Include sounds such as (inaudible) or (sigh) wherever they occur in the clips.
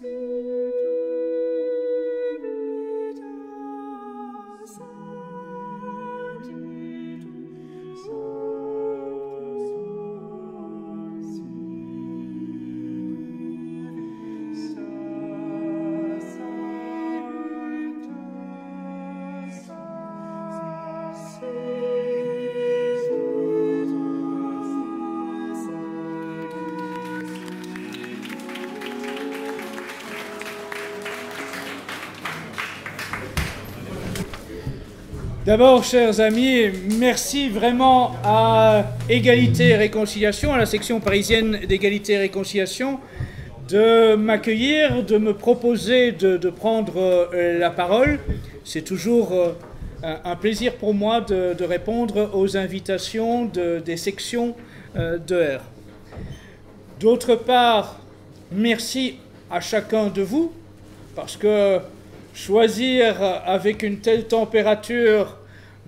Jesus. D'abord, chers amis, merci vraiment à Égalité et Réconciliation, à la section parisienne d'Égalité et Réconciliation, de m'accueillir, de me proposer de, prendre euh, la parole. C'est toujours euh, un plaisir pour moi de, répondre aux invitations des sections euh, de R. D'autre part, merci à chacun de vous, parce que choisir avec une telle température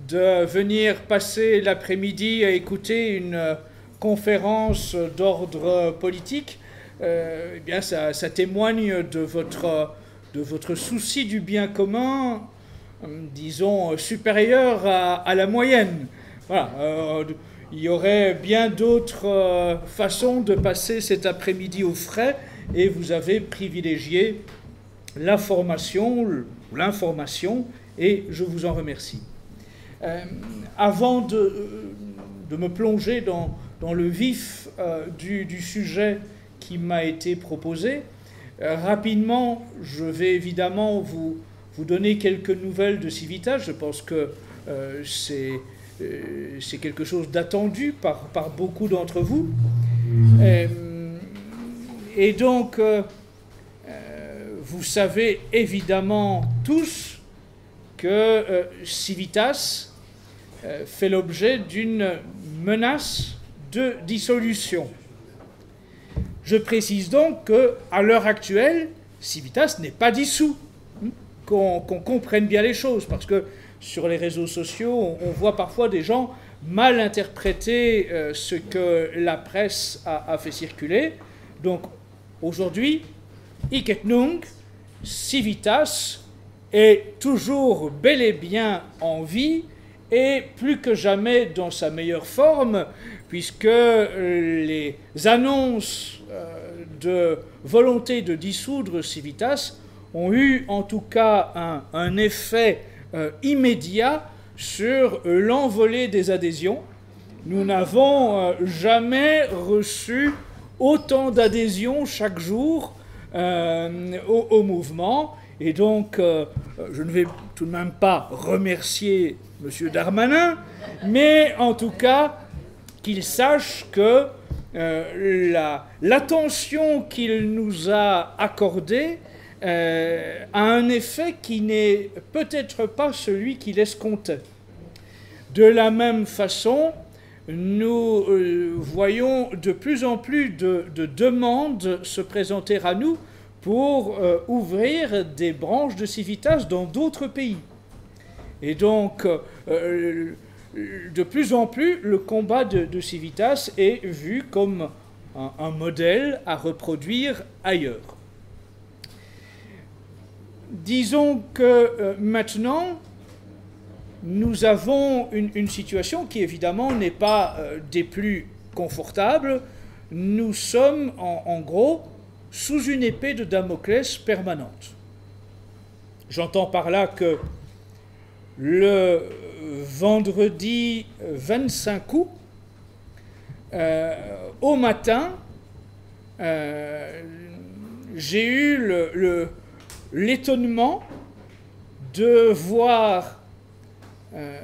de venir passer l'après-midi à écouter une euh, conférence d'ordre politique, euh, eh ça, témoigne de votre, de votre souci du bien commun, euh, disons, supérieur à, la moyenne. Voilà, il y aurait bien d'autres façons de passer cet après-midi au frais, et vous avez privilégié l'information, l'information, et je vous en remercie. Euh, avant de, de, me plonger dans, le vif euh, du, sujet qui m'a été proposé, euh, rapidement, je vais évidemment vous, donner quelques nouvelles de Civitas. Je pense que c'est quelque chose d'attendu par, beaucoup d'entre vous. et donc, vous savez évidemment tous que Civitas euh, fait l'objet d'une menace de dissolution. Je précise donc que, à l'heure actuelle, Civitas n'est pas dissous. Hmm? Qu'on comprenne bien les choses, parce que sur les réseaux sociaux, on, voit parfois des gens mal interpréter euh, ce que la presse a, fait circuler. Donc aujourd'hui, Iketnung, Civitas est toujours bel et bien en vie et plus que jamais dans sa meilleure forme, puisque euh, les annonces euh, de volonté de dissoudre Civitas ont eu en tout cas un, effet euh, immédiat sur l'envolée des adhésions. Nous n'avons jamais reçu autant d'adhésions chaque jour au, mouvement. Et donc, je ne vais tout de même pas remercier M. Darmanin, mais en tout cas qu'il sache que euh, l'attention qu'il nous a accordée euh, a un effet qui n'est peut-être pas celui qu'il escomptait. De la même façon, nous euh, voyons de plus en plus de, demandes se présenter à nous pour ouvrir des branches de Civitas dans d'autres pays. Et donc, euh, de plus en plus, le combat de, Civitas est vu comme un, modèle à reproduire ailleurs. Disons que euh, maintenant, nous avons une, situation qui évidemment n'est pas euh, des plus confortables. Nous sommes en gros sous une épée de Damoclès permanente. J'entends par là que le vendredi 25 août, euh, au matin, euh, j'ai eu l'étonnement de voir euh,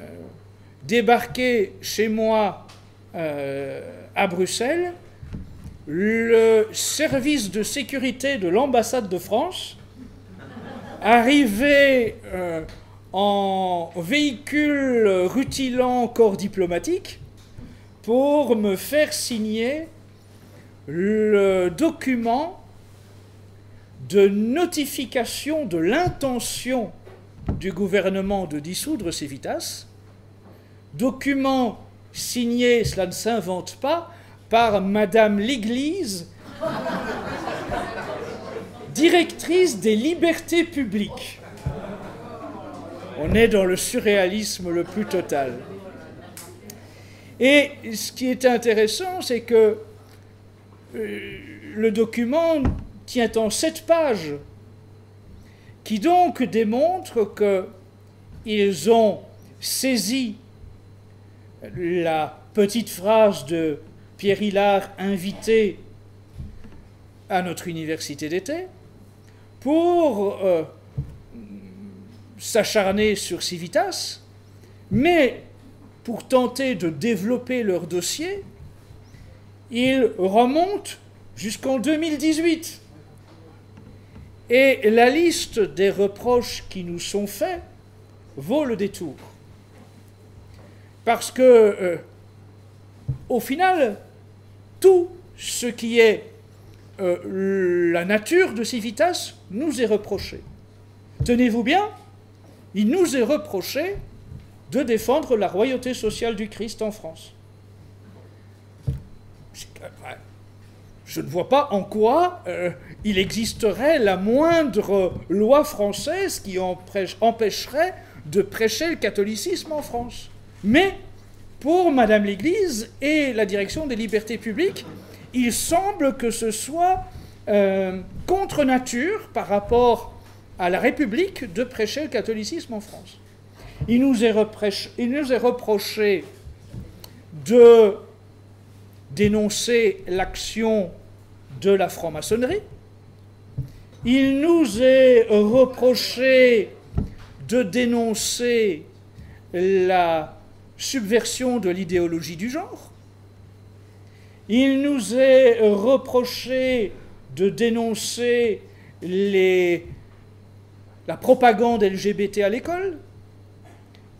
débarquer chez moi à Bruxelles le service de sécurité de l'ambassade de France arrivé en véhicule rutilant corps diplomatique pour me faire signer le document de notification de l'intention du gouvernement de dissoudre Civitas, document signé, cela ne s'invente pas, par Madame l'Église, directrice des libertés publiques. On est dans le surréalisme le plus total. Et ce qui est intéressant, c'est que euh, le document tient en sept pages, qui donc démontrent qu'ils ont saisi la petite phrase de Pierre Hillard invité à notre université d'été pour euh, s'acharner sur Civitas, mais pour tenter de développer leur dossier, ils remontent jusqu'en 2018. Et la liste des reproches qui nous sont faits vaut le détour. Parce que, euh, au final, tout ce qui est euh, la nature de Civitas nous est reproché. Tenez-vous bien, il nous est reproché de défendre la royauté sociale du Christ en France. Je ne vois pas en quoi euh, il existerait la moindre loi française qui empêcherait de prêcher le catholicisme en France. Mais pour Madame l'Église et la direction des libertés publiques, il semble que ce soit euh, contre nature par rapport à la République de prêcher le catholicisme en France. Il nous est, il nous est reproché de dénoncer l'action de la franc-maçonnerie. Il nous est reproché de dénoncer la subversion de l'idéologie du genre. Il nous est reproché de dénoncer les, la propagande LGBT à l'école.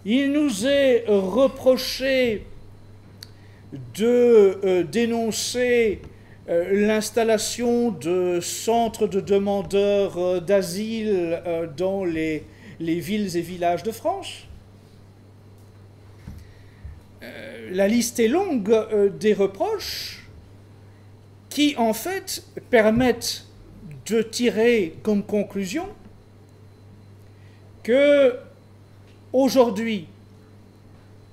Il nous est reproché de euh, dénoncer euh, l'installation de centres de demandeurs euh, d'asile dans les, les, villes et villages de France. la liste est longue des reproches qui en fait permettent de tirer comme conclusion que aujourd'hui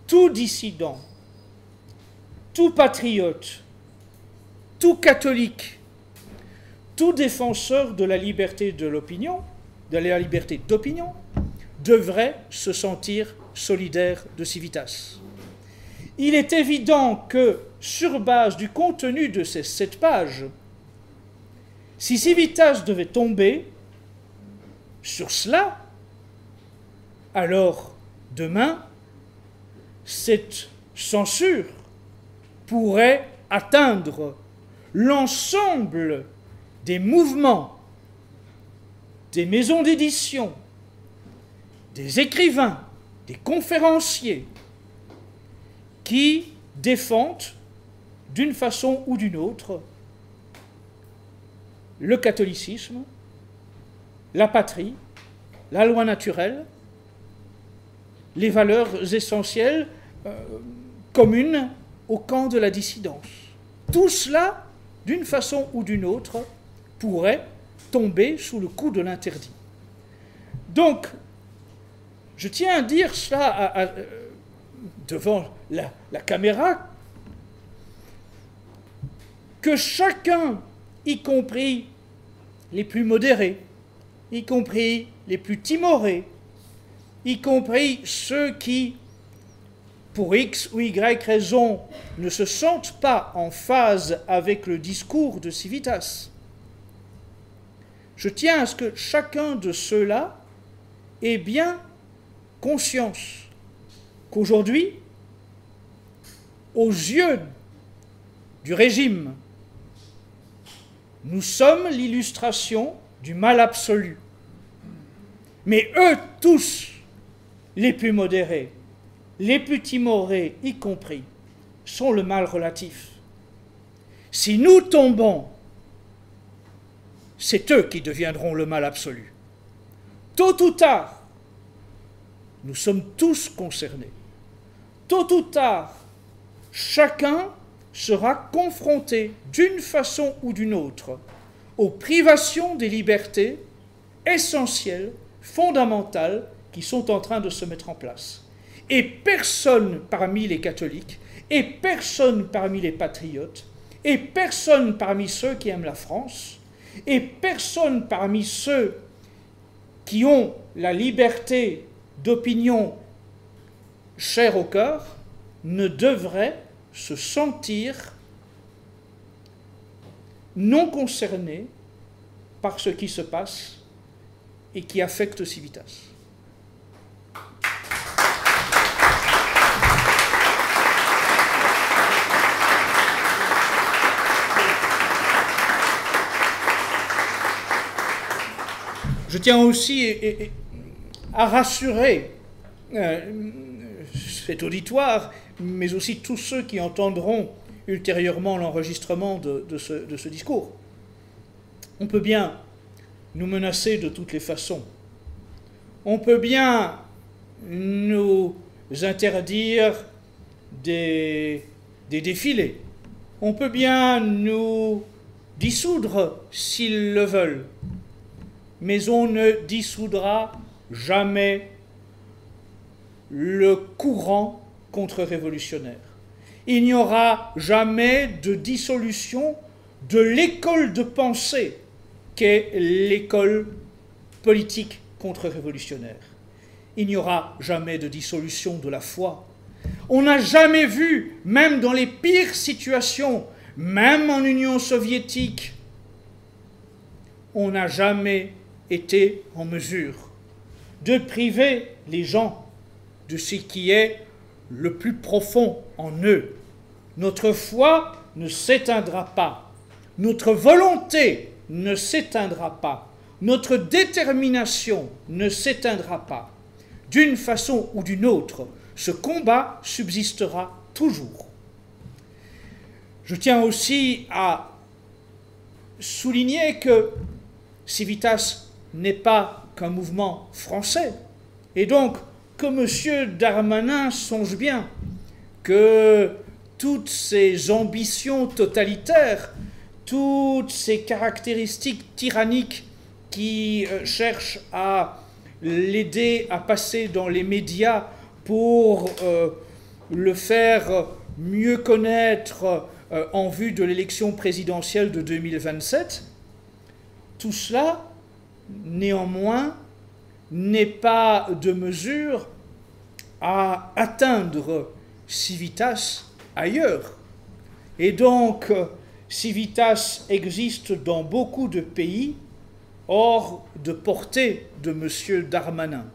tout dissident tout patriote, tout catholique, tout défenseur de la liberté de l'opinion, de la liberté d'opinion, devrait se sentir solidaire de Civitas. Il est évident que, sur base du contenu de ces sept pages, si Civitas devait tomber sur cela, alors demain, cette censure pourrait atteindre l'ensemble des mouvements, des maisons d'édition, des écrivains, des conférenciers qui défendent d'une façon ou d'une autre le catholicisme, la patrie, la loi naturelle, les valeurs essentielles euh, communes au camp de la dissidence. Tout cela, d'une façon ou d'une autre, pourrait tomber sous le coup de l'interdit. Donc, je tiens à dire cela euh, devant la, la caméra, que chacun, y compris les plus modérés, y compris les plus timorés, y compris ceux qui pour X ou Y raison, ne se sentent pas en phase avec le discours de Civitas. Je tiens à ce que chacun de ceux-là ait bien conscience qu'aujourd'hui, aux yeux du régime, nous sommes l'illustration du mal absolu. Mais eux tous, les plus modérés, les petits morés y compris, sont le mal relatif. Si nous tombons, c'est eux qui deviendront le mal absolu. Tôt ou tard, nous sommes tous concernés. Tôt ou tard, chacun sera confronté d'une façon ou d'une autre aux privations des libertés essentielles, fondamentales, qui sont en train de se mettre en place. Et personne parmi les catholiques, et personne parmi les patriotes, et personne parmi ceux qui aiment la France, et personne parmi ceux qui ont la liberté d'opinion chère au cœur ne devrait se sentir non concerné par ce qui se passe et qui affecte Civitas. Je tiens aussi à rassurer euh, cet auditoire, mais aussi tous ceux qui entendront ultérieurement l'enregistrement de, ce, discours. On peut bien nous menacer de toutes les façons. On peut bien nous interdire des défilés. On peut bien nous dissoudre s'ils le veulent mais on ne dissoudra jamais le courant contre-révolutionnaire. Il n'y aura jamais de dissolution de l'école de pensée qu'est l'école politique contre-révolutionnaire. Il n'y aura jamais de dissolution de la foi. On n'a jamais vu, même dans les pires situations, même en Union soviétique, on n'a jamais été en mesure de priver les gens de ce qui est le plus profond en eux. Notre foi ne s'éteindra pas, notre volonté ne s'éteindra pas, notre détermination ne s'éteindra pas. D'une façon ou d'une autre, ce combat subsistera toujours. Je tiens aussi à souligner que Civitas n'est pas qu'un mouvement français. Et donc, que M. Darmanin songe bien que toutes ces ambitions totalitaires, toutes ces caractéristiques tyranniques qui euh, cherchent à l'aider à passer dans les médias pour euh, le faire mieux connaître euh, en vue de l'élection présidentielle de 2027, tout cela néanmoins, n'est pas de mesure à atteindre Civitas ailleurs. Et donc, Civitas existe dans beaucoup de pays hors de portée de M. Darmanin.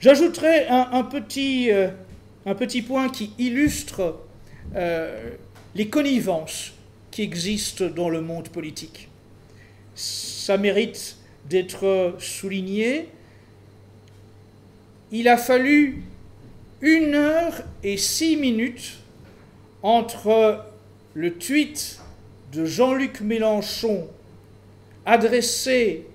J'ajouterai un, petit, euh, un, petit, point qui illustre euh, les connivences qui existent dans le monde politique ça mérite d'être souligné. Il a fallu une heure et six minutes entre le tweet de Jean-Luc Mélenchon adressé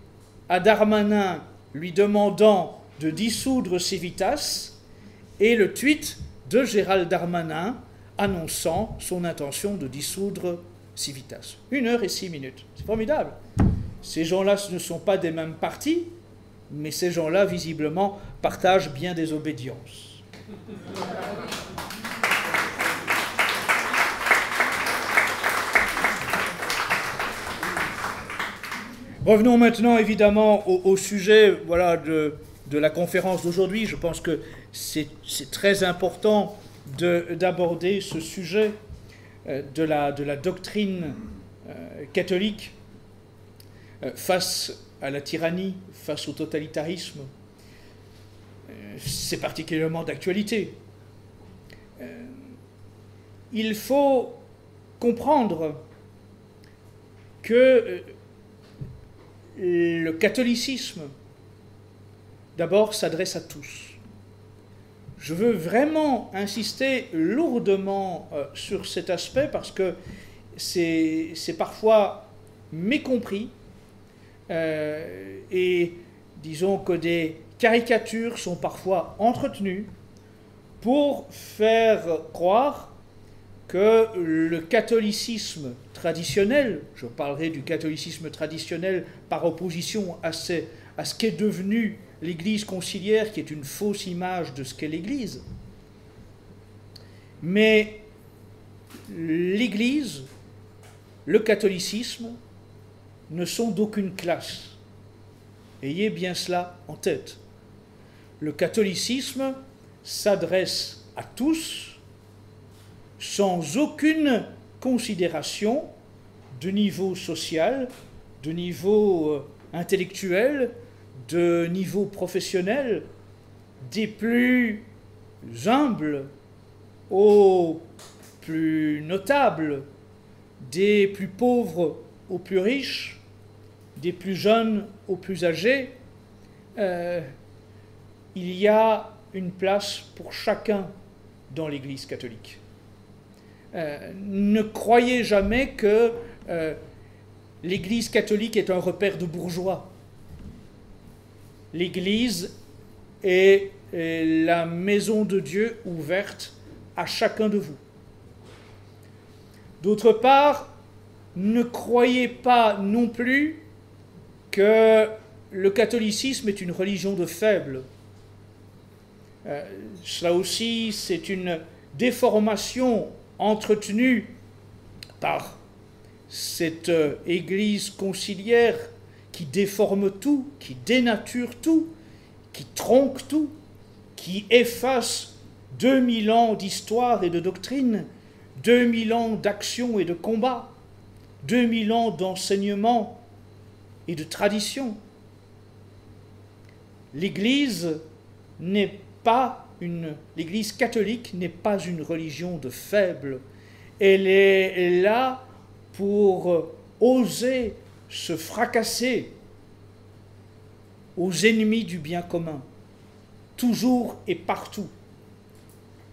à Darmanin lui demandant de dissoudre Civitas et le tweet de Gérald Darmanin annonçant son intention de dissoudre Civitas. Une heure et six minutes. C'est formidable. Ces gens-là ne sont pas des mêmes partis, mais ces gens-là, visiblement, partagent bien des obédiences. Revenons maintenant évidemment au, sujet voilà, de, la conférence d'aujourd'hui. Je pense que c'est très important d'aborder ce sujet euh, de la, de la doctrine euh, catholique face à la tyrannie, face au totalitarisme, euh, c'est particulièrement d'actualité. Euh, il faut comprendre que le catholicisme, d'abord, s'adresse à tous. Je veux vraiment insister lourdement sur cet aspect parce que c'est parfois mécompris euh, et disons que des caricatures sont parfois entretenues pour faire croire que le catholicisme traditionnel, je parlerai du catholicisme traditionnel par opposition à ce, qu'est devenu l'Église conciliaire, qui est une fausse image de ce qu'est l'Église, mais l'Église, le catholicisme, ne sont d'aucune classe. Ayez bien cela en tête. Le catholicisme s'adresse à tous sans aucune considération de niveau social, de niveau euh, intellectuel, de niveau professionnel, des plus humbles aux plus notables, des plus pauvres aux plus riches, des plus jeunes aux plus âgés, euh, il y a une place pour chacun dans l'Église catholique. Euh, ne croyez jamais que euh, l'Église catholique est un repère de bourgeois. L'Église est, est la maison de Dieu ouverte à chacun de vous. D'autre part, ne croyez pas non plus que le catholicisme est une religion de faibles. Euh, cela aussi, c'est une déformation entretenue par cette euh, Église conciliaire qui déforme tout, qui dénature tout, qui tronque tout, qui efface 2000 ans d'histoire et de doctrine, 2000 ans d'action et de combat, 2000 ans d'enseignement et de tradition. L'Église n'est pas une l'Église catholique n'est pas une religion de faibles. Elle est là pour oser se fracasser aux ennemis du bien commun, toujours et partout.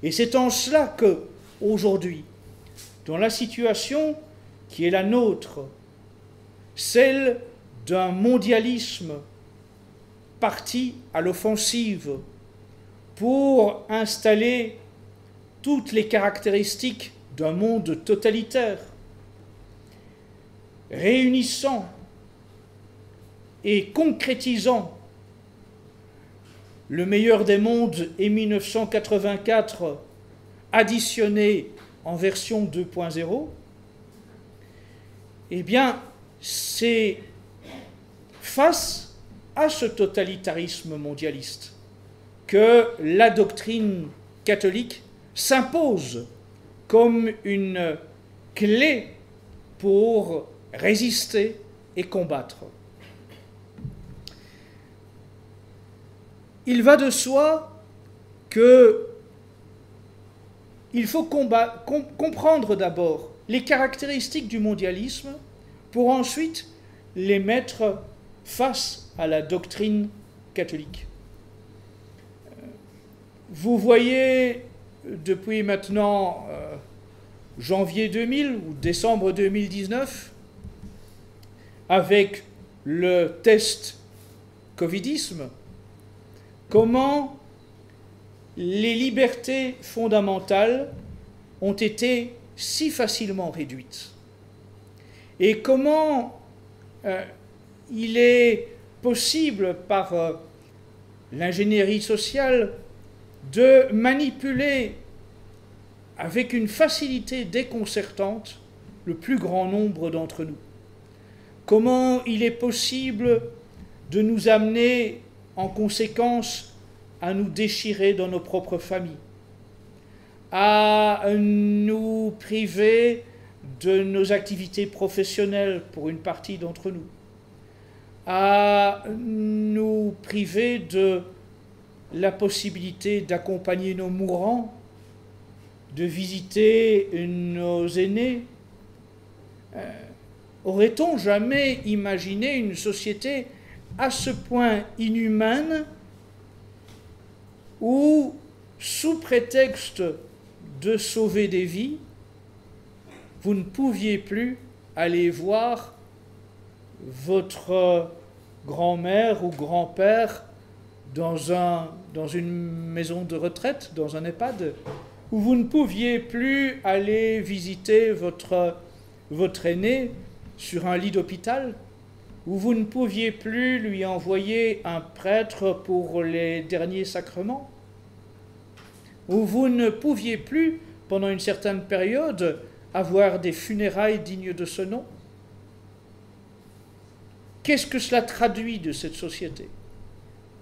Et c'est en cela que, aujourd'hui, dans la situation qui est la nôtre, celle d'un mondialisme parti à l'offensive pour installer toutes les caractéristiques d'un monde totalitaire, réunissant et concrétisant le meilleur des mondes et 1984 additionné en version 2.0, eh bien, c'est face à ce totalitarisme mondialiste que la doctrine catholique s'impose comme une clé pour résister et combattre. Il va de soi que il faut comprendre d'abord les caractéristiques du mondialisme pour ensuite les mettre face à la doctrine catholique. Euh, vous voyez depuis maintenant euh, janvier 2000 ou décembre 2019, avec le test Covidisme, comment les libertés fondamentales ont été si facilement réduites Et comment euh, il est possible par euh, l'ingénierie sociale de manipuler avec une facilité déconcertante le plus grand nombre d'entre nous. Comment il est possible de nous amener en conséquence à nous déchirer dans nos propres familles, à nous priver de nos activités professionnelles pour une partie d'entre nous, à nous priver de la possibilité d'accompagner nos mourants, de visiter nos aînés. Euh, aurait-on jamais imaginé une société à ce point inhumaine où, sous prétexte de sauver des vies, vous ne pouviez plus aller voir votre grand-mère ou grand-père dans, un, une maison de retraite, dans un EHPAD, où vous ne pouviez plus aller visiter votre, votre aîné sur un lit d'hôpital, où vous ne pouviez plus lui envoyer un prêtre pour les derniers sacrements, où vous ne pouviez plus, pendant une certaine période, avoir des funérailles dignes de ce nom Qu'est-ce que cela traduit de cette société?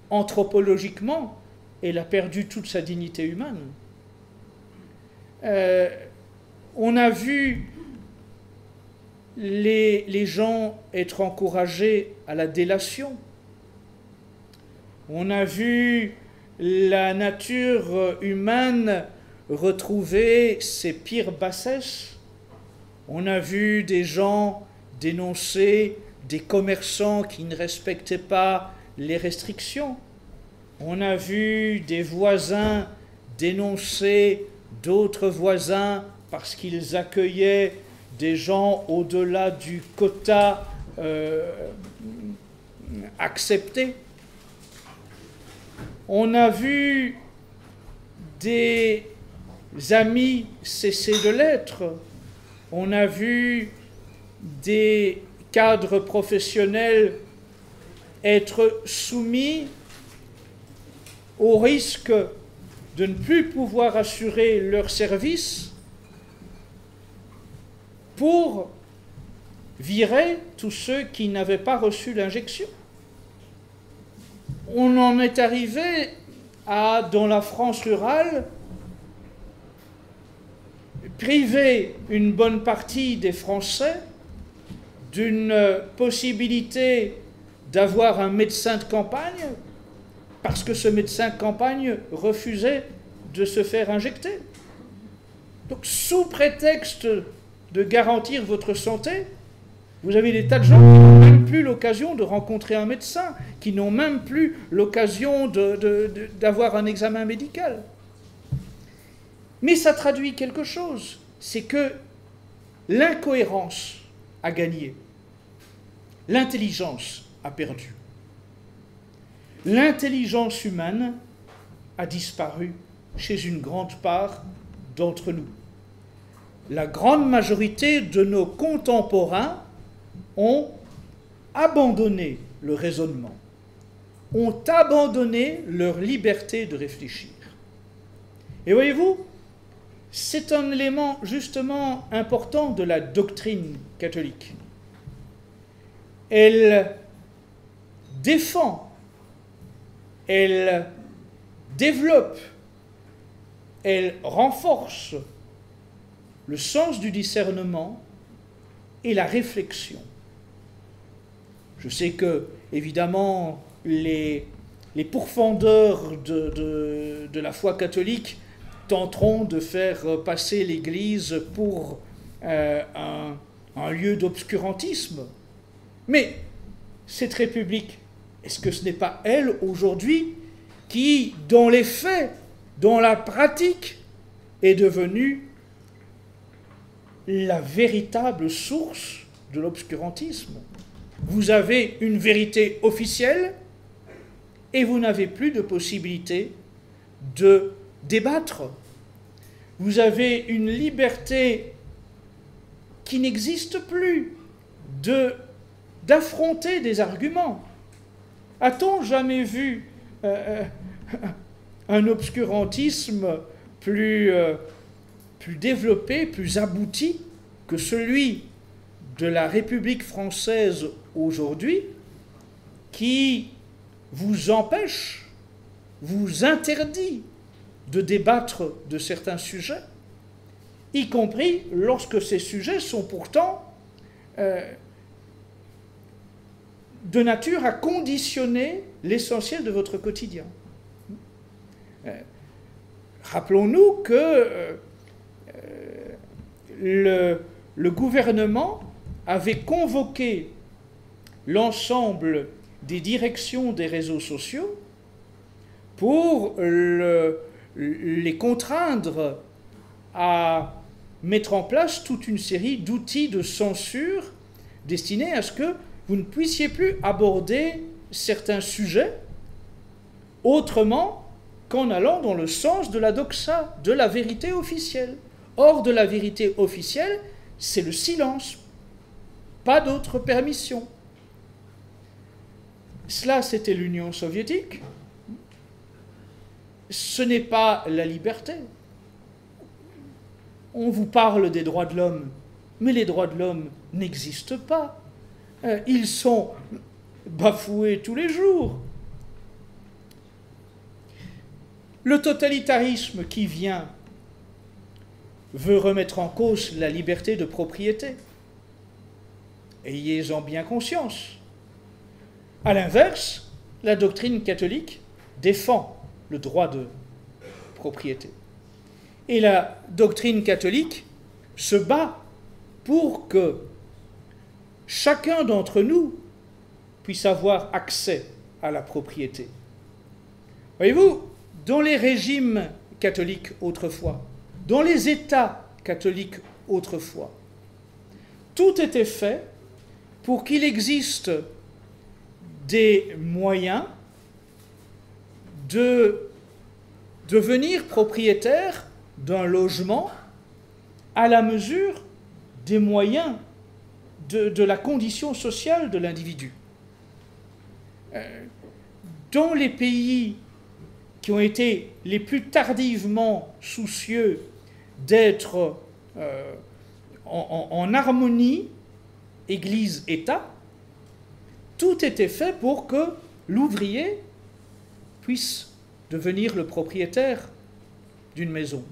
Anthropologiquement, elle a perdu toute sa dignité humaine. Euh, on a vu les, les, gens être encouragés à la délation. On a vu la nature humaine retrouver ses pires bassesses. On a vu des gens dénoncer des commerçants qui ne respectaient pas les restrictions. On a vu des voisins dénoncer d'autres voisins parce qu'ils accueillaient des gens au-delà du quota euh, accepté. On a vu des amis cesser de l'être. On a vu des cadres professionnels être soumis au risque de ne plus pouvoir assurer leur service pour virer tous ceux qui n'avaient pas reçu l'injection. On en est arrivé à, dans la France rurale, priver une bonne partie des Français d'une possibilité d'avoir un médecin de campagne parce que ce médecin de campagne refusait de se faire injecter. Donc sous prétexte de garantir votre santé, vous avez des tas de gens qui n'ont même plus l'occasion de rencontrer un médecin, qui n'ont même plus l'occasion d'avoir un examen médical. Mais ça traduit quelque chose, c'est que l'incohérence a gagné. L'intelligence a perdu. L'intelligence humaine a disparu chez une grande part d'entre nous. La grande majorité de nos contemporains ont abandonné le raisonnement, ont abandonné leur liberté de réfléchir. Et voyez-vous, c'est un élément justement important de la doctrine catholique. Elle défend, elle développe, elle renforce le sens du discernement et la réflexion. Je sais que, évidemment, les, les pourfendeurs de, la foi catholique tenteront de faire passer l'Église pour euh, un, lieu d'obscurantisme. Mais cette République, est-ce que ce n'est pas elle aujourd'hui qui, dans les faits, dans la pratique, est devenue la véritable source de l'obscurantisme? Vous avez une vérité officielle et vous n'avez plus de possibilité de débattre. Vous avez une liberté qui n'existe plus de d'affronter des arguments. A-t-on jamais vu euh, euh, (laughs) un obscurantisme plus, euh, plus développé, plus abouti que celui de la République française aujourd'hui qui vous empêche, vous interdit de débattre de certains sujets, y compris lorsque ces sujets sont pourtant de nature à conditionner l'essentiel de votre quotidien. Euh, rappelons-nous que euh, le, le gouvernement avait convoqué l'ensemble des directions des réseaux sociaux pour le, les contraindre à mettre en place toute une série d'outils de censure destinés à ce que vous ne puissiez plus aborder certains sujets autrement qu'en allant dans le sens de la doxa, de la vérité officielle. Or, de la vérité officielle, c'est le silence, pas d'autre permission. Cela, c'était l'Union soviétique. Ce n'est pas la liberté. On vous parle des droits de l'homme, mais les droits de l'homme n'existent pas. Euh, ils sont bafoués tous les jours. Le totalitarisme qui vient veut remettre en cause la liberté de propriété. Ayez-en bien conscience. A l'inverse, la doctrine catholique défend le droit de propriété. Et la doctrine catholique se bat pour que chacun d'entre nous puisse avoir accès à la propriété. Voyez-vous, dans les régimes catholiques autrefois, dans les États catholiques autrefois, tout était fait pour qu'il existe des moyens de devenir propriétaire d'un logement à la mesure des moyens de, la condition sociale de l'individu. Euh, dans les pays qui ont été les plus tardivement soucieux d'être euh, en, harmonie Église-État, tout était fait pour que l'ouvrier puisse devenir le propriétaire d'une maison,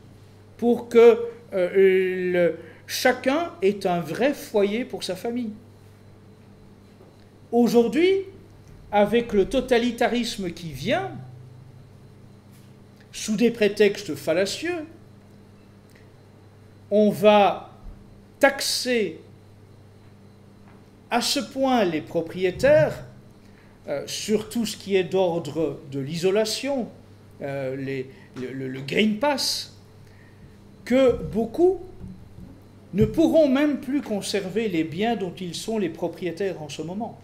pour que euh, chacun ait un vrai foyer pour sa famille. Aujourd'hui, avec le totalitarisme qui vient, sous des prétextes fallacieux, on va taxer à ce point les propriétaires euh, sur tout ce qui est d'ordre de l'isolation, euh, le, le, Green Pass, que beaucoup ne pourront même plus conserver les biens dont ils sont les propriétaires en ce moment.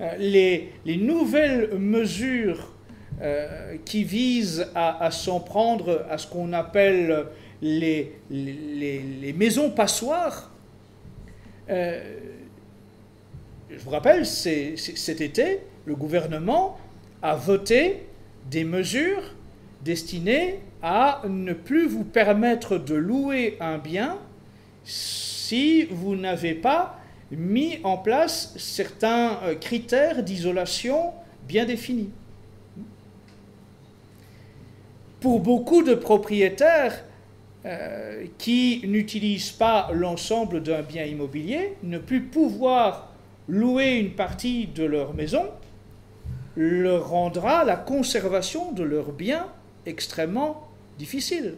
Euh, les, les nouvelles mesures euh, qui vise à, s'en prendre à ce qu'on appelle les, les, maisons passoires. Euh, je vous rappelle, cet été, le gouvernement a voté des mesures destinées à ne plus vous permettre de louer un bien si vous n'avez pas mis en place certains euh, critères d'isolation bien définis pour beaucoup de propriétaires euh, qui n'utilisent pas l'ensemble d'un bien immobilier, ne plus pouvoir louer une partie de leur maison leur rendra la conservation de leurs biens extrêmement difficile.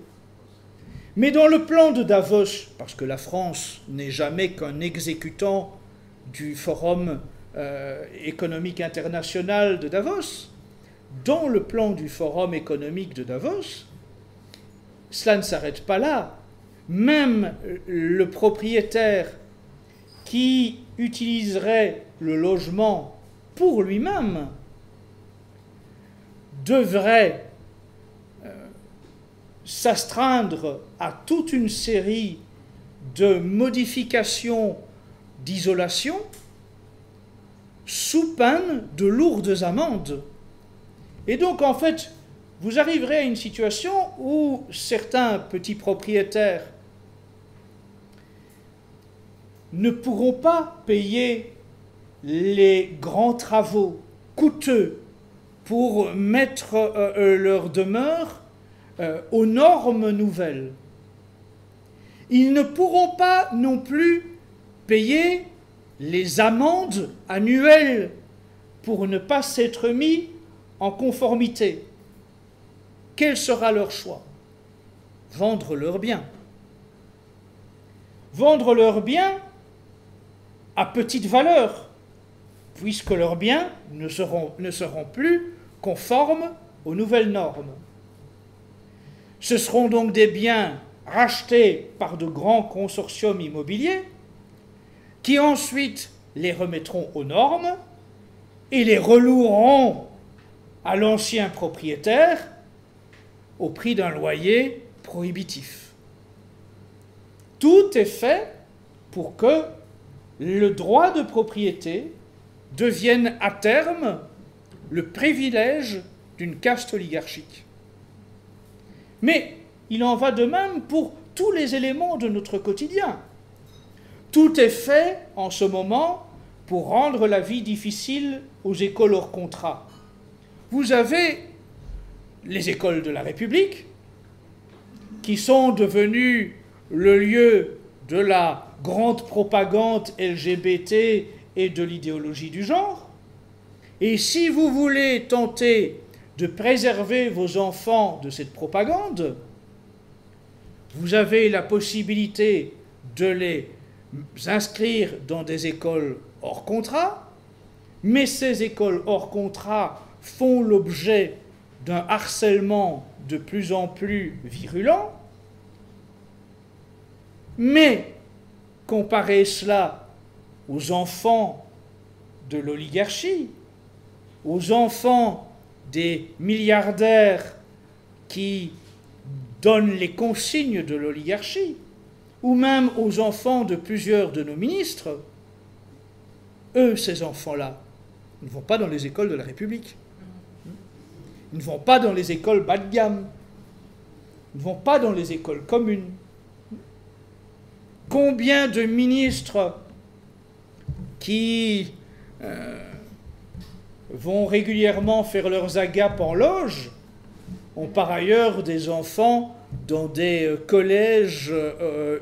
Mais dans le plan de Davos, parce que la France n'est jamais qu'un exécutant du Forum euh, économique international de Davos, dans le plan du Forum économique de Davos, cela ne s'arrête pas là. Même le propriétaire qui utiliserait le logement pour lui-même devrait s'astreindre à toute une série de modifications d'isolation sous peine de lourdes amendes. Et donc, en fait, vous arriverez à une situation où certains petits propriétaires ne pourront pas payer les grands travaux coûteux pour mettre euh, euh, leur demeure euh, aux normes nouvelles. Ils ne pourront pas non plus payer les amendes annuelles pour ne pas s'être mis en conformité, quel sera leur choix? Vendre leurs biens. Vendre leurs biens à petite valeur, puisque leurs biens ne seront, ne seront plus conformes aux nouvelles normes. Ce seront donc des biens rachetés par de grands consortiums immobiliers qui ensuite les remettront aux normes et les reloueront à l'ancien propriétaire au prix d'un loyer prohibitif. Tout est fait pour que le droit de propriété devienne à terme le privilège d'une caste oligarchique. Mais il en va de même pour tous les éléments de notre quotidien. Tout est fait en ce moment pour rendre la vie difficile aux écoles hors contrat. Vous avez les écoles de la République, qui sont devenues le lieu de la grande propagande LGBT et de l'idéologie du genre. Et si vous voulez tenter de préserver vos enfants de cette propagande, vous avez la possibilité de les inscrire dans des écoles hors contrat, mais ces écoles hors contrat font l'objet d'un harcèlement de plus en plus virulent, mais comparez cela aux enfants de l'oligarchie, aux enfants des milliardaires qui donnent les consignes de l'oligarchie, ou même aux enfants de plusieurs de nos ministres, eux, ces enfants-là, ne vont pas dans les écoles de la République. Ils ne vont pas dans les écoles bas de gamme. Ils ne vont pas dans les écoles communes. Combien de ministres qui euh, vont régulièrement faire leurs agapes en loge ont par ailleurs des enfants dans des euh, collèges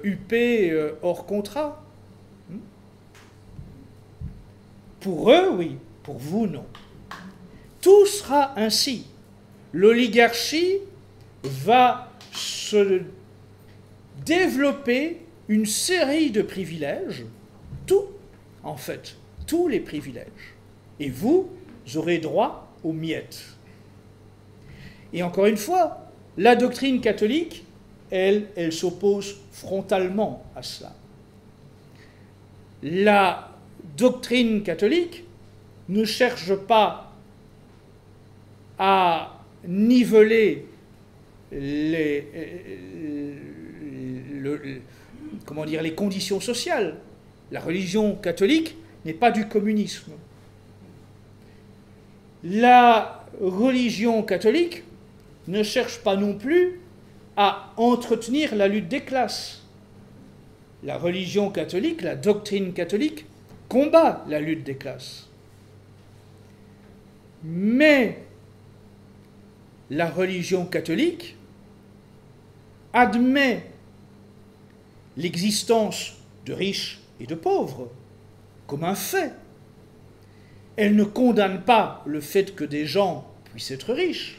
UP euh, hors contrat Pour eux, oui. Pour vous, non. Tout sera ainsi. L'oligarchie va se développer une série de privilèges, tout, en fait, tous les privilèges. Et vous aurez droit aux miettes. Et encore une fois, la doctrine catholique, elle, elle s'oppose frontalement à cela. La doctrine catholique ne cherche pas à niveler les, comment dire, les conditions sociales. La religion catholique n'est pas du communisme. La religion catholique ne cherche pas non plus à entretenir la lutte des classes. La religion catholique, la doctrine catholique, combat la lutte des classes. Mais la religion catholique admet l'existence de riches et de pauvres comme un fait. Elle ne condamne pas le fait que des gens puissent être riches,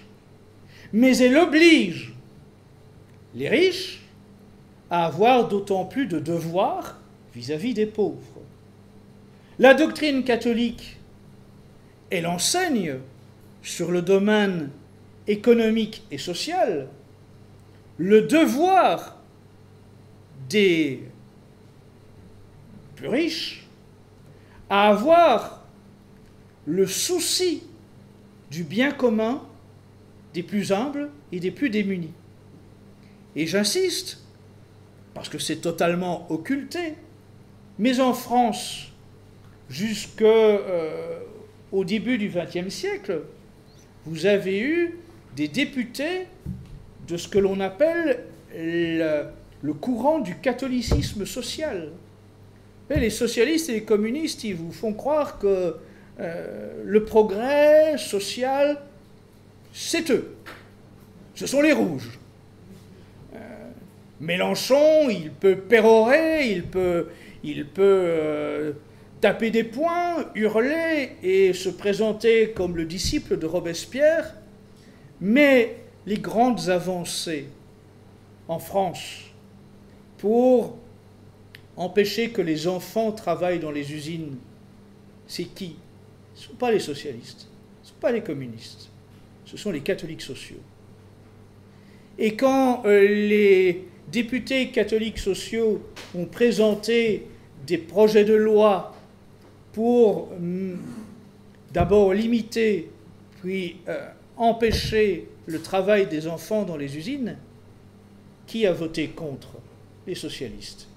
mais elle oblige les riches à avoir d'autant plus de devoirs vis-à-vis des pauvres. La doctrine catholique, elle enseigne sur le domaine économique et social le devoir des plus riches à avoir le souci du bien commun des plus humbles et des plus démunis. Et j'insiste, parce que c'est totalement occulté, mais en France, jusqu'au euh, début du XXe siècle, vous avez eu des députés de ce que l'on appelle le, courant du catholicisme social. les socialistes et les communistes, ils vous font croire que euh, le progrès social, c'est eux. Ce sont les rouges. Euh, Mélenchon, il peut pérorer, il peut, il peut euh, taper des poings, hurler et se présenter comme le disciple de Robespierre, mais les grandes avancées en France pour empêcher que les enfants travaillent dans les usines, c'est qui? Ne sont pas les socialistes, ce ne sont pas les communistes, ce sont les catholiques sociaux. Et quand euh, les députés catholiques sociaux ont présenté des projets de loi pour hum, d'abord limiter, puis euh, empêcher le travail des enfants dans les usines, qui a voté contre Les socialistes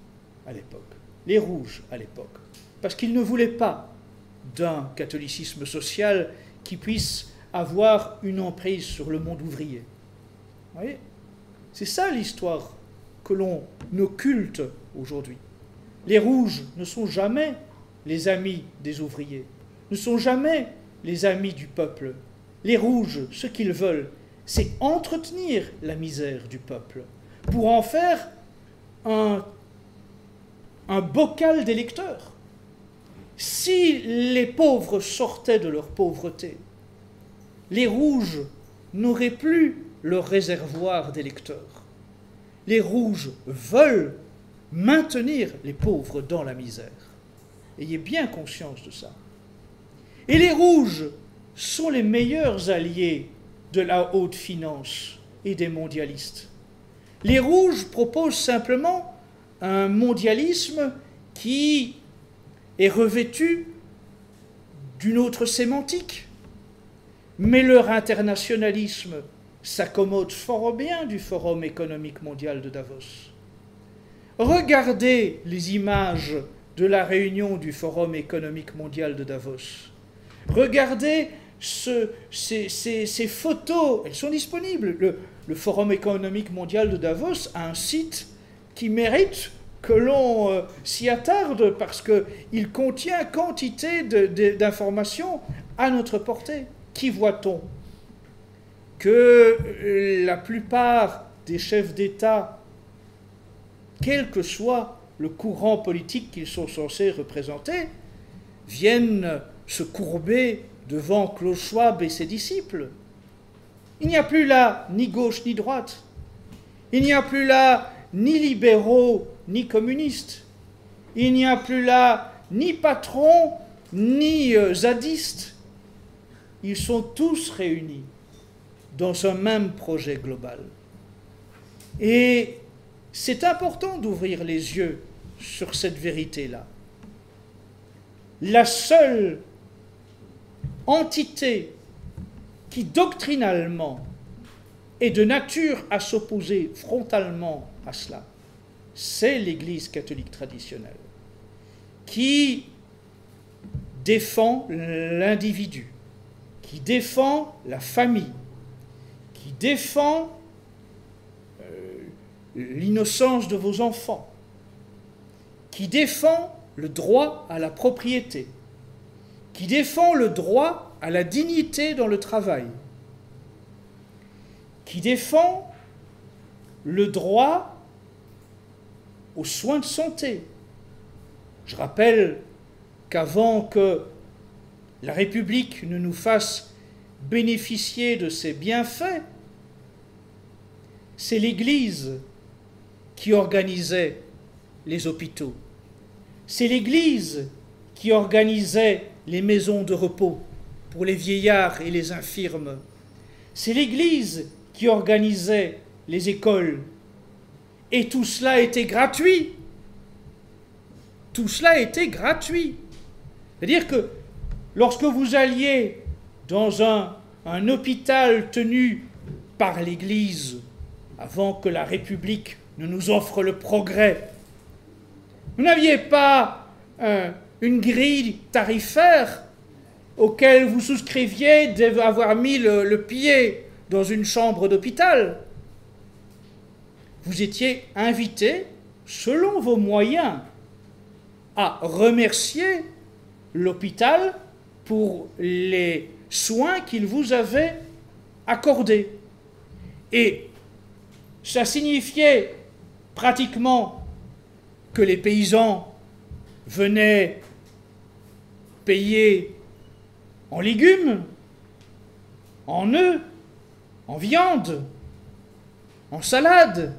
à l'époque, les rouges à l'époque, parce qu'ils ne voulaient pas d'un catholicisme social qui puisse avoir une emprise sur le monde ouvrier. Vous voyez? C'est ça l'histoire que l'on occulte aujourd'hui. Les rouges ne sont jamais les amis des ouvriers, ne sont jamais les amis du peuple. Les rouges, ce qu'ils veulent, c'est entretenir la misère du peuple pour en faire un, un bocal d'électeurs. Si les pauvres sortaient de leur pauvreté, les rouges n'auraient plus leur réservoir d'électeurs. Les rouges veulent maintenir les pauvres dans la misère. Ayez bien conscience de ça. Et les rouges sont les meilleurs alliés de la haute finance et des mondialistes. Les rouges proposent simplement un mondialisme qui est revêtu d'une autre sémantique. Mais leur internationalisme s'accommode fort bien du Forum économique mondial de Davos. Regardez les images de la réunion du Forum économique mondial de Davos. Regardez ces, photos, elles sont disponibles. Le, le, Forum économique mondial de Davos a un site qui mérite que l'on euh, s'y attarde parce qu'il contient quantité d'informations à notre portée. Qui voit-on? Que la plupart des chefs d'État, quel que soit le courant politique qu'ils sont censés représenter, viennent se courber devant Klaus Schwab et ses disciples. Il n'y a plus là ni gauche ni droite. Il n'y a plus là ni libéraux ni communistes. Il n'y a plus là ni patrons ni euh, zadistes. Ils sont tous réunis dans un même projet global. Et c'est important d'ouvrir les yeux sur cette vérité-là. La seule entité qui doctrinalement est de nature à s'opposer frontalement à cela, c'est l'Église catholique traditionnelle, qui défend l'individu, qui défend la famille, qui défend euh, l'innocence de vos enfants, qui défend le droit à la propriété, qui défend le droit à la dignité dans le travail, qui défend le droit aux soins de santé. Je rappelle qu'avant que la République ne nous fasse bénéficier de ses bienfaits, c'est l'Église qui organisait les hôpitaux. C'est l'Église qui organisait les maisons de repos pour les vieillards et les infirmes. C'est l'Église qui organisait les écoles. Et tout cela était gratuit. Tout cela était gratuit. C'est-à-dire que lorsque vous alliez dans un, hôpital tenu par l'Église, avant que la République ne nous offre le progrès, vous n'aviez pas euh, une grille tarifaire auquel vous souscriviez d'avoir mis le, pied dans une chambre d'hôpital. Vous étiez invité, selon vos moyens, à remercier l'hôpital pour les soins qu'il vous avait accordés. Et ça signifiait pratiquement que les paysans venaient payer en légumes, en œufs, en viande, en salade,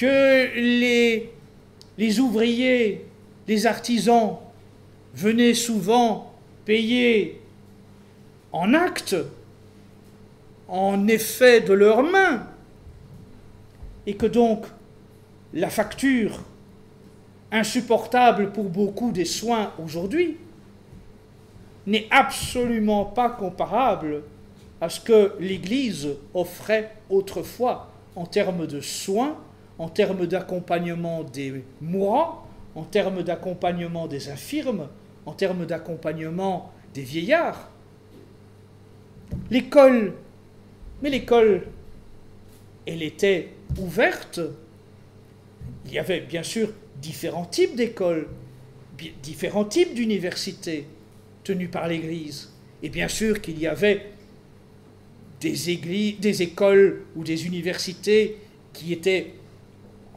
que les, ouvriers, les artisans venaient souvent payer en actes, en effet de leurs mains, et que donc la facture insupportable pour beaucoup des soins aujourd'hui n'est absolument pas comparable à ce que l'Église offrait autrefois en termes de soins, en termes d'accompagnement des mourants, en termes d'accompagnement des infirmes, en termes d'accompagnement des vieillards. L'école, mais l'école, elle était ouverte. Il y avait bien sûr différents types d'écoles, différents types d'universités tenues par l'Église. Et bien sûr qu'il y avait des, églises, des écoles ou des universités qui étaient,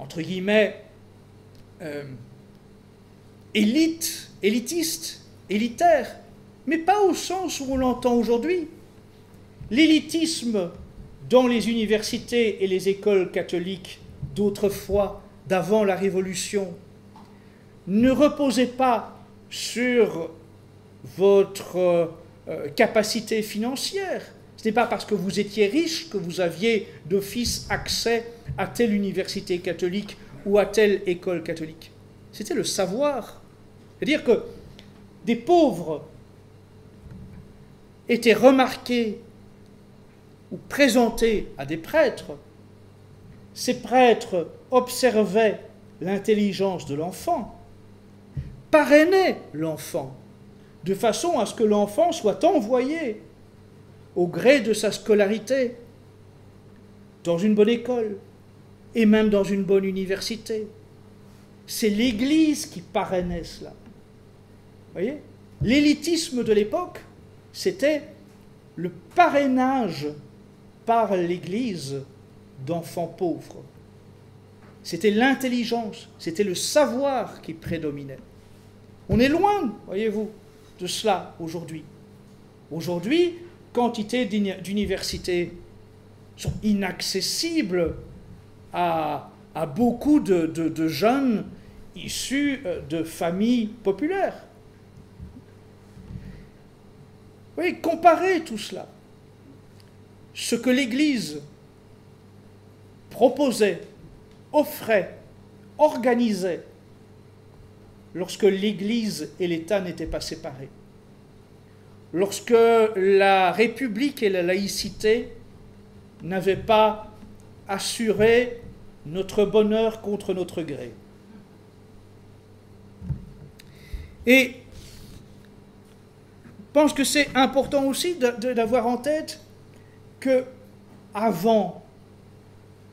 entre guillemets, euh, élites, élitistes, élitaires, mais pas au sens où on l'entend aujourd'hui. L'élitisme dans les universités et les écoles catholiques d'autrefois, d'avant la Révolution, ne reposait pas sur votre euh, capacité financière. Ce n'est pas parce que vous étiez riche que vous aviez d'office accès à telle université catholique ou à telle école catholique. C'était le savoir. C'est-à-dire que des pauvres étaient remarqués ou présentés à des prêtres. Ces prêtres observaient l'intelligence de l'enfant, parrainaient l'enfant, de façon à ce que l'enfant soit envoyé au gré de sa scolarité dans une bonne école et même dans une bonne université. C'est l'Église qui parrainait cela. Vous voyez? L'élitisme de l'époque, c'était le parrainage par l'Église d'enfants pauvres. C'était l'intelligence, c'était le savoir qui prédominait. On est loin, voyez-vous, de cela aujourd'hui. Aujourd'hui, quantité d'universités sont inaccessibles à, beaucoup de, jeunes issus euh, de familles populaires. Oui, comparez tout cela. Ce que l'Église proposait, offrait, organisait, lorsque l'Église et l'État n'étaient pas séparés, lorsque la République et la laïcité n'avaient pas assuré notre bonheur contre notre gré. Et je pense que c'est important aussi d'avoir en tête que avant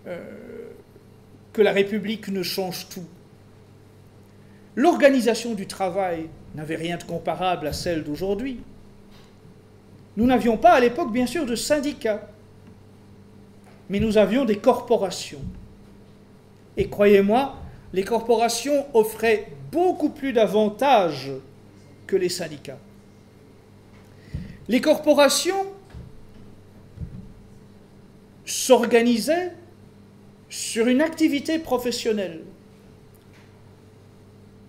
euh, que la République ne change tout, l'organisation du travail n'avait rien de comparable à celle d'aujourd'hui. Nous n'avions pas à l'époque, bien sûr, de syndicats, mais nous avions des corporations. Et croyez-moi, les corporations offraient beaucoup plus d'avantages que les syndicats. Les corporations s'organisaient sur une activité professionnelle.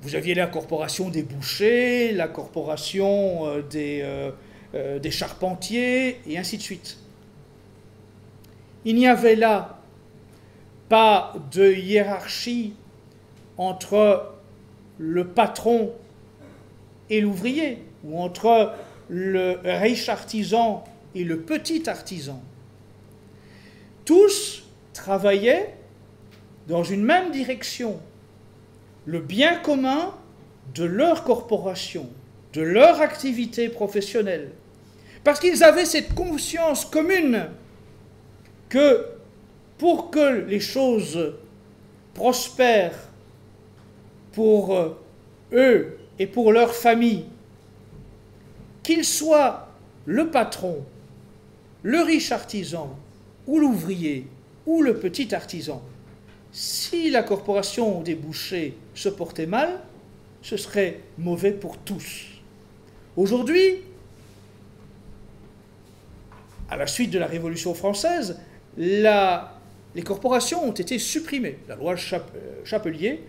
Vous aviez la corporation des bouchers, la corporation euh, des, euh, euh, des charpentiers, et ainsi de suite. Il n'y avait là pas de hiérarchie entre le patron et l'ouvrier, ou entre le riche artisan et le petit artisan. Tous travaillaient dans une même direction, le bien commun de leur corporation, de leur activité professionnelle, parce qu'ils avaient cette conscience commune que pour que les choses prospèrent pour eux et pour leur famille, qu'il soit le patron, le riche artisan, ou l'ouvrier, ou le petit artisan, si la corporation des bouchers se portait mal, ce serait mauvais pour tous. Aujourd'hui, à la suite de la Révolution française, les corporations ont été supprimées. La loi Chapelier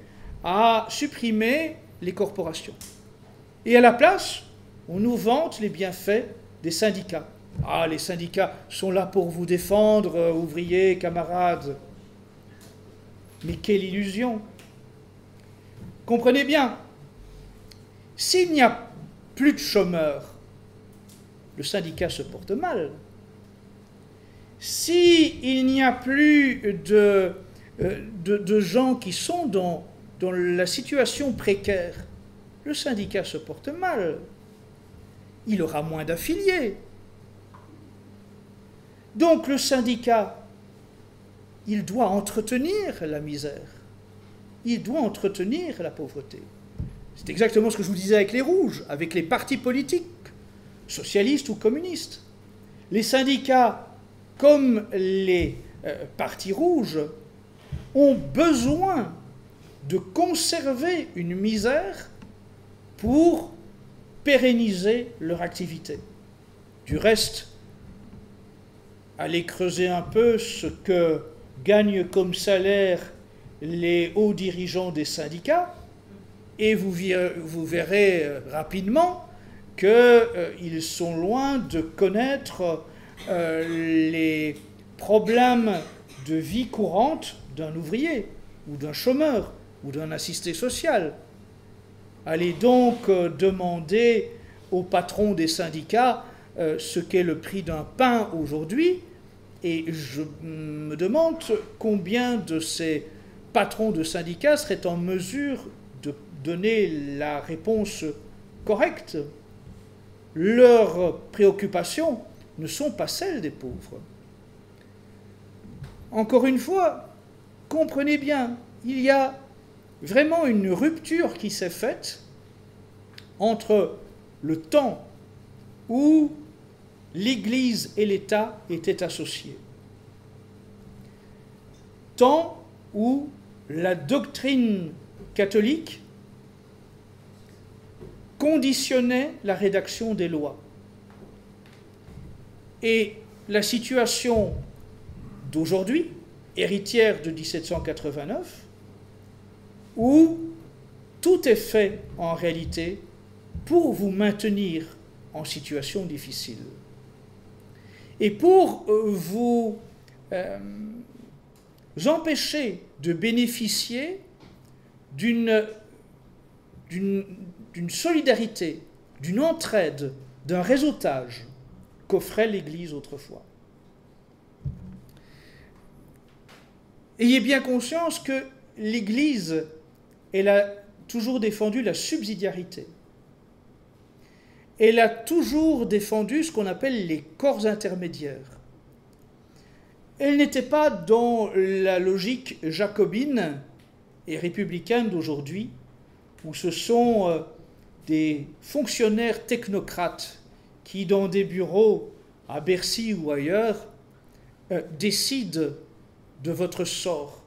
a supprimé les corporations. Et à la place, on nous vante les bienfaits des syndicats. Ah, les syndicats sont là pour vous défendre, euh, ouvriers, camarades. Mais quelle illusion Comprenez bien, s'il n'y a plus de chômeurs, le syndicat se porte mal. S'il n'y a plus de, euh, de, gens qui sont dans, dans la situation précaire, le syndicat se porte mal. Il aura moins d'affiliés. Donc le syndicat, il doit entretenir la misère. Il doit entretenir la pauvreté. C'est exactement ce que je vous disais avec les rouges, avec les partis politiques, socialistes ou communistes. Les syndicats comme les euh, partis rouges, ont besoin de conserver une misère pour pérenniser leur activité. Du reste, allez creuser un peu ce que gagnent comme salaire les hauts dirigeants des syndicats, et vous, vous verrez euh, rapidement qu'ils euh, sont loin de connaître euh, les problèmes de vie courante d'un ouvrier ou d'un chômeur ou d'un assisté social. Allez donc euh, demander au patron des syndicats euh, ce qu'est le prix d'un pain aujourd'hui et je me demande combien de ces patrons de syndicats seraient en mesure de donner la réponse correcte. Leur préoccupation, ne sont pas celles des pauvres. Encore une fois, comprenez bien, il y a vraiment une rupture qui s'est faite entre le temps où l'Église et l'État étaient associés, temps où la doctrine catholique conditionnait la rédaction des lois. Et la situation d'aujourd'hui, héritière de 1789, où tout est fait en réalité pour vous maintenir en situation difficile. Et pour euh, vous, euh, empêcher de bénéficier d'une solidarité, d'une entraide, d'un réseautage qu'offrait l'Église autrefois. Ayez bien conscience que l'Église, elle a toujours défendu la subsidiarité. Elle a toujours défendu ce qu'on appelle les corps intermédiaires. Elle n'était pas dans la logique jacobine et républicaine d'aujourd'hui, où ce sont euh, des fonctionnaires technocrates qui, dans des bureaux à Bercy ou ailleurs, euh, décident de votre sort,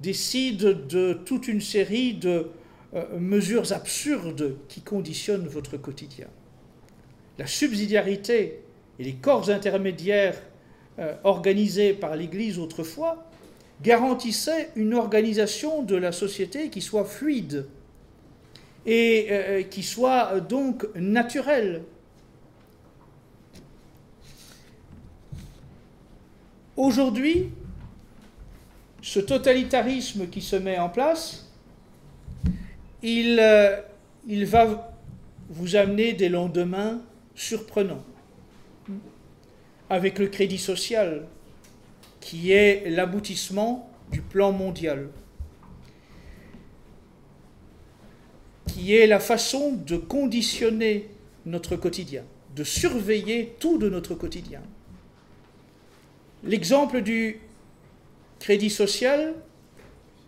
décident de toute une série de euh, mesures absurdes qui conditionnent votre quotidien. La subsidiarité et les corps intermédiaires euh, organisés par l'Église autrefois garantissaient une organisation de la société qui soit fluide et qui soit donc naturelle Aujourd'hui, ce totalitarisme qui se met en place, il, euh, il va vous amener des lendemains surprenants. Avec le crédit social, qui est l'aboutissement du plan mondial, qui est la façon de conditionner notre quotidien, de surveiller tout de notre quotidien. L'exemple du crédit social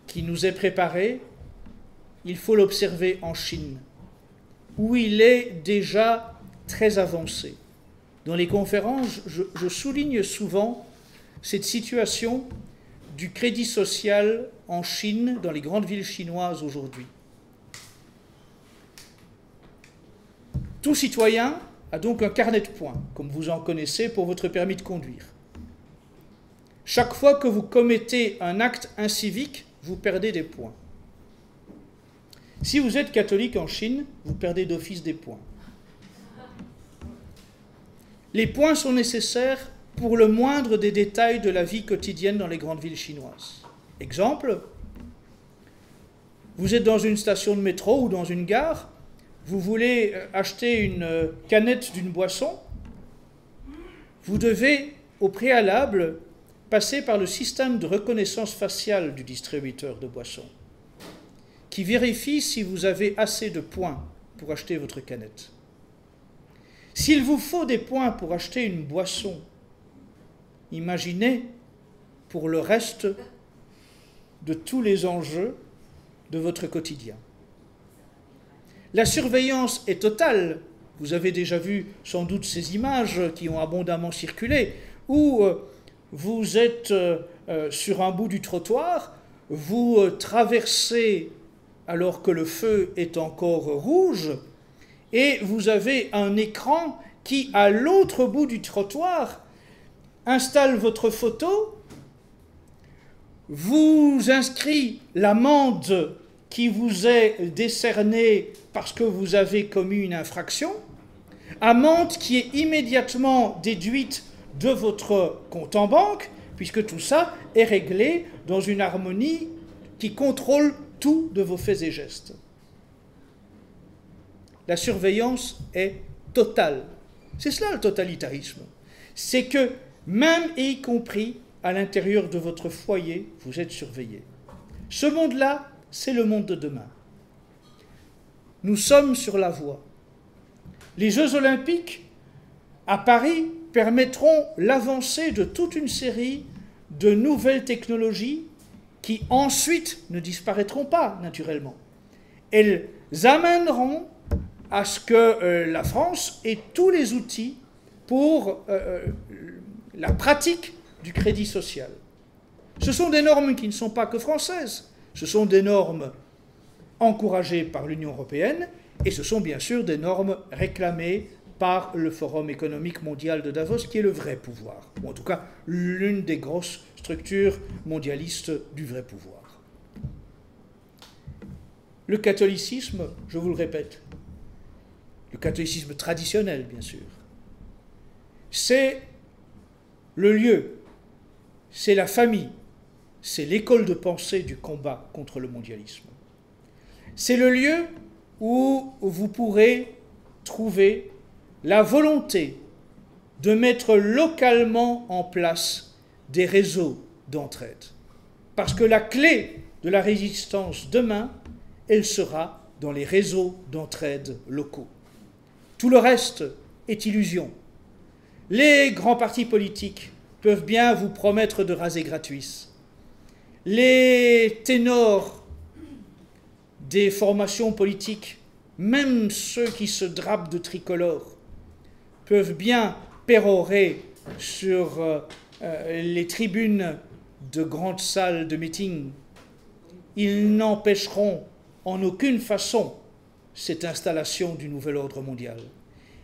qui nous est préparé, il faut l'observer en Chine, où il est déjà très avancé. Dans les conférences, je, souligne souvent cette situation du crédit social en Chine, dans les grandes villes chinoises aujourd'hui. Tout citoyen a donc un carnet de points, comme vous en connaissez pour votre permis de conduire. Chaque fois que vous commettez un acte incivique, vous perdez des points. Si vous êtes catholique en Chine, vous perdez d'office des points. Les points sont nécessaires pour le moindre des détails de la vie quotidienne dans les grandes villes chinoises. Exemple, vous êtes dans une station de métro ou dans une gare, vous voulez euh, acheter une euh, canette d'une boisson, vous devez au préalable passer par le système de reconnaissance faciale du distributeur de boissons, qui vérifie si vous avez assez de points pour acheter votre canette. S'il vous faut des points pour acheter une boisson, imaginez pour le reste de tous les enjeux de votre quotidien. La surveillance est totale. Vous avez déjà vu sans doute ces images qui ont abondamment circulé, où euh, vous êtes euh, euh, sur un bout du trottoir, vous traversez alors que le feu est encore rouge, et vous avez un écran qui, à l'autre bout du trottoir, installe votre photo, vous inscrit l'amende qui vous est décernée parce que vous avez commis une infraction, amende qui est immédiatement déduite de votre compte en banque, puisque tout ça est réglé dans une harmonie qui contrôle tout de vos faits et gestes. La surveillance est totale. C'est cela le totalitarisme. C'est que même et y compris à l'intérieur de votre foyer, vous êtes surveillé. Ce monde-là, c'est le monde de demain. Nous sommes sur la voie. Les Jeux olympiques à Paris permettront l'avancée de toute une série de nouvelles technologies qui ensuite ne disparaîtront pas naturellement. Elles amèneront à ce que euh, la France ait tous les outils pour euh, euh, la pratique du crédit social. Ce sont des normes qui ne sont pas que françaises, ce sont des normes encouragées par l'Union européenne et ce sont bien sûr des normes réclamées par le Forum économique mondial de Davos, qui est le vrai pouvoir, ou en tout cas l'une des grosses structures mondialistes du vrai pouvoir. Le catholicisme, je vous le répète, le catholicisme traditionnel bien sûr, c'est le lieu, c'est la famille, c'est l'école de pensée du combat contre le mondialisme. C'est le lieu où vous pourrez trouver la volonté de mettre localement en place des réseaux d'entraide. Parce que la clé de la résistance demain, elle sera dans les réseaux d'entraide locaux. Tout le reste est illusion. Les grands partis politiques peuvent bien vous promettre de raser gratuit. Les ténors des formations politiques, même ceux qui se drapent de tricolore, peuvent bien pérorer sur euh, euh, les tribunes de grandes salles de meeting. Ils n'empêcheront en aucune façon cette installation du nouvel ordre mondial.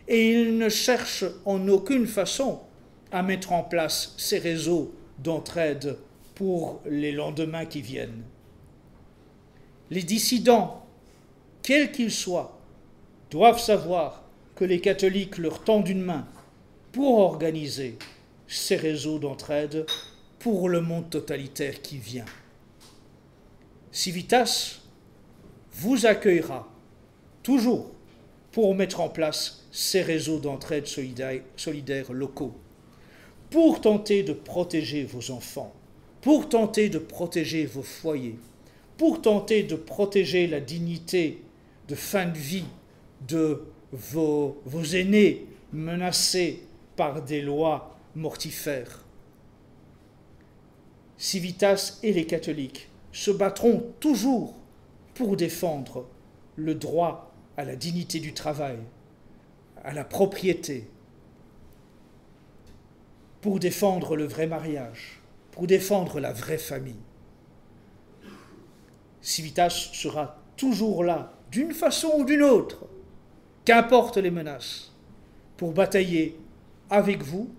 Et ils ne cherchent en aucune façon à mettre en place ces réseaux d'entraide pour les lendemains qui viennent. Les dissidents, quels qu'ils soient, doivent savoir que les catholiques leur tendent une main pour organiser ces réseaux d'entraide pour le monde totalitaire qui vient. Civitas vous accueillera toujours pour mettre en place ces réseaux d'entraide solidaires locaux, pour tenter de protéger vos enfants, pour tenter de protéger vos foyers, pour tenter de protéger la dignité de fin de vie de vos, aînés menacés par des lois mortifères. Civitas et les catholiques se battront toujours pour défendre le droit à la dignité du travail, à la propriété, pour défendre le vrai mariage, pour défendre la vraie famille. Civitas sera toujours là, d'une façon ou d'une autre, qu'importe les menaces, pour batailler avec vous,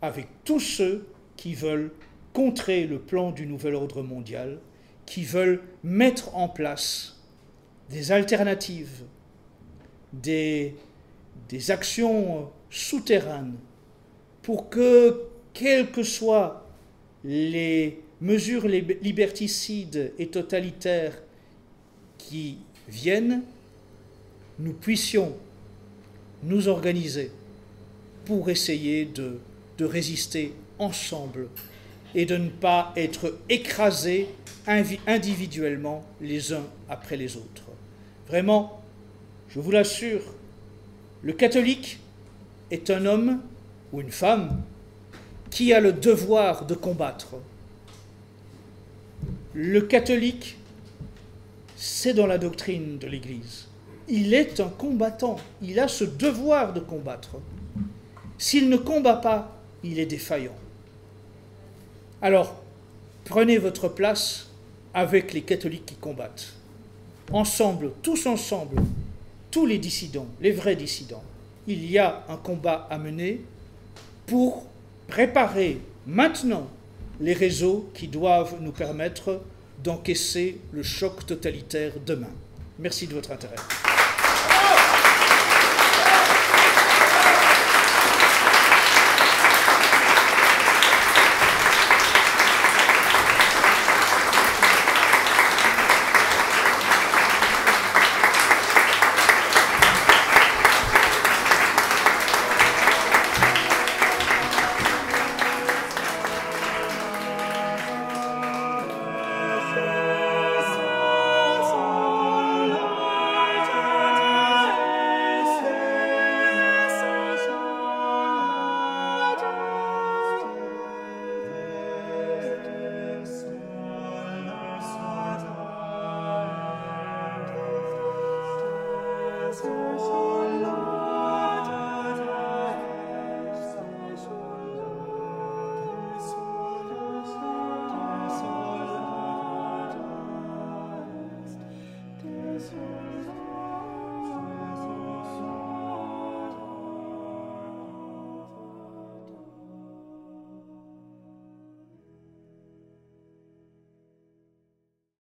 avec tous ceux qui veulent contrer le plan du nouvel ordre mondial, qui veulent mettre en place des alternatives, des actions souterraines, pour que, quelles que soient les mesures liberticides et totalitaires qui viennent, nous puissions nous organiser pour essayer de, de résister ensemble et de ne pas être écrasés individuellement les uns après les autres. Vraiment, je vous l'assure, le catholique est un homme ou une femme qui a le devoir de combattre. Le catholique, c'est dans la doctrine de l'Église. Il est un combattant, il a ce devoir de combattre. S'il ne combat pas, il est défaillant. Alors, prenez votre place avec les catholiques qui combattent. Ensemble, tous ensemble, tous les dissidents, les vrais dissidents. Il y a un combat à mener pour préparer maintenant les réseaux qui doivent nous permettre d'encaisser le choc totalitaire demain. Merci de votre intérêt.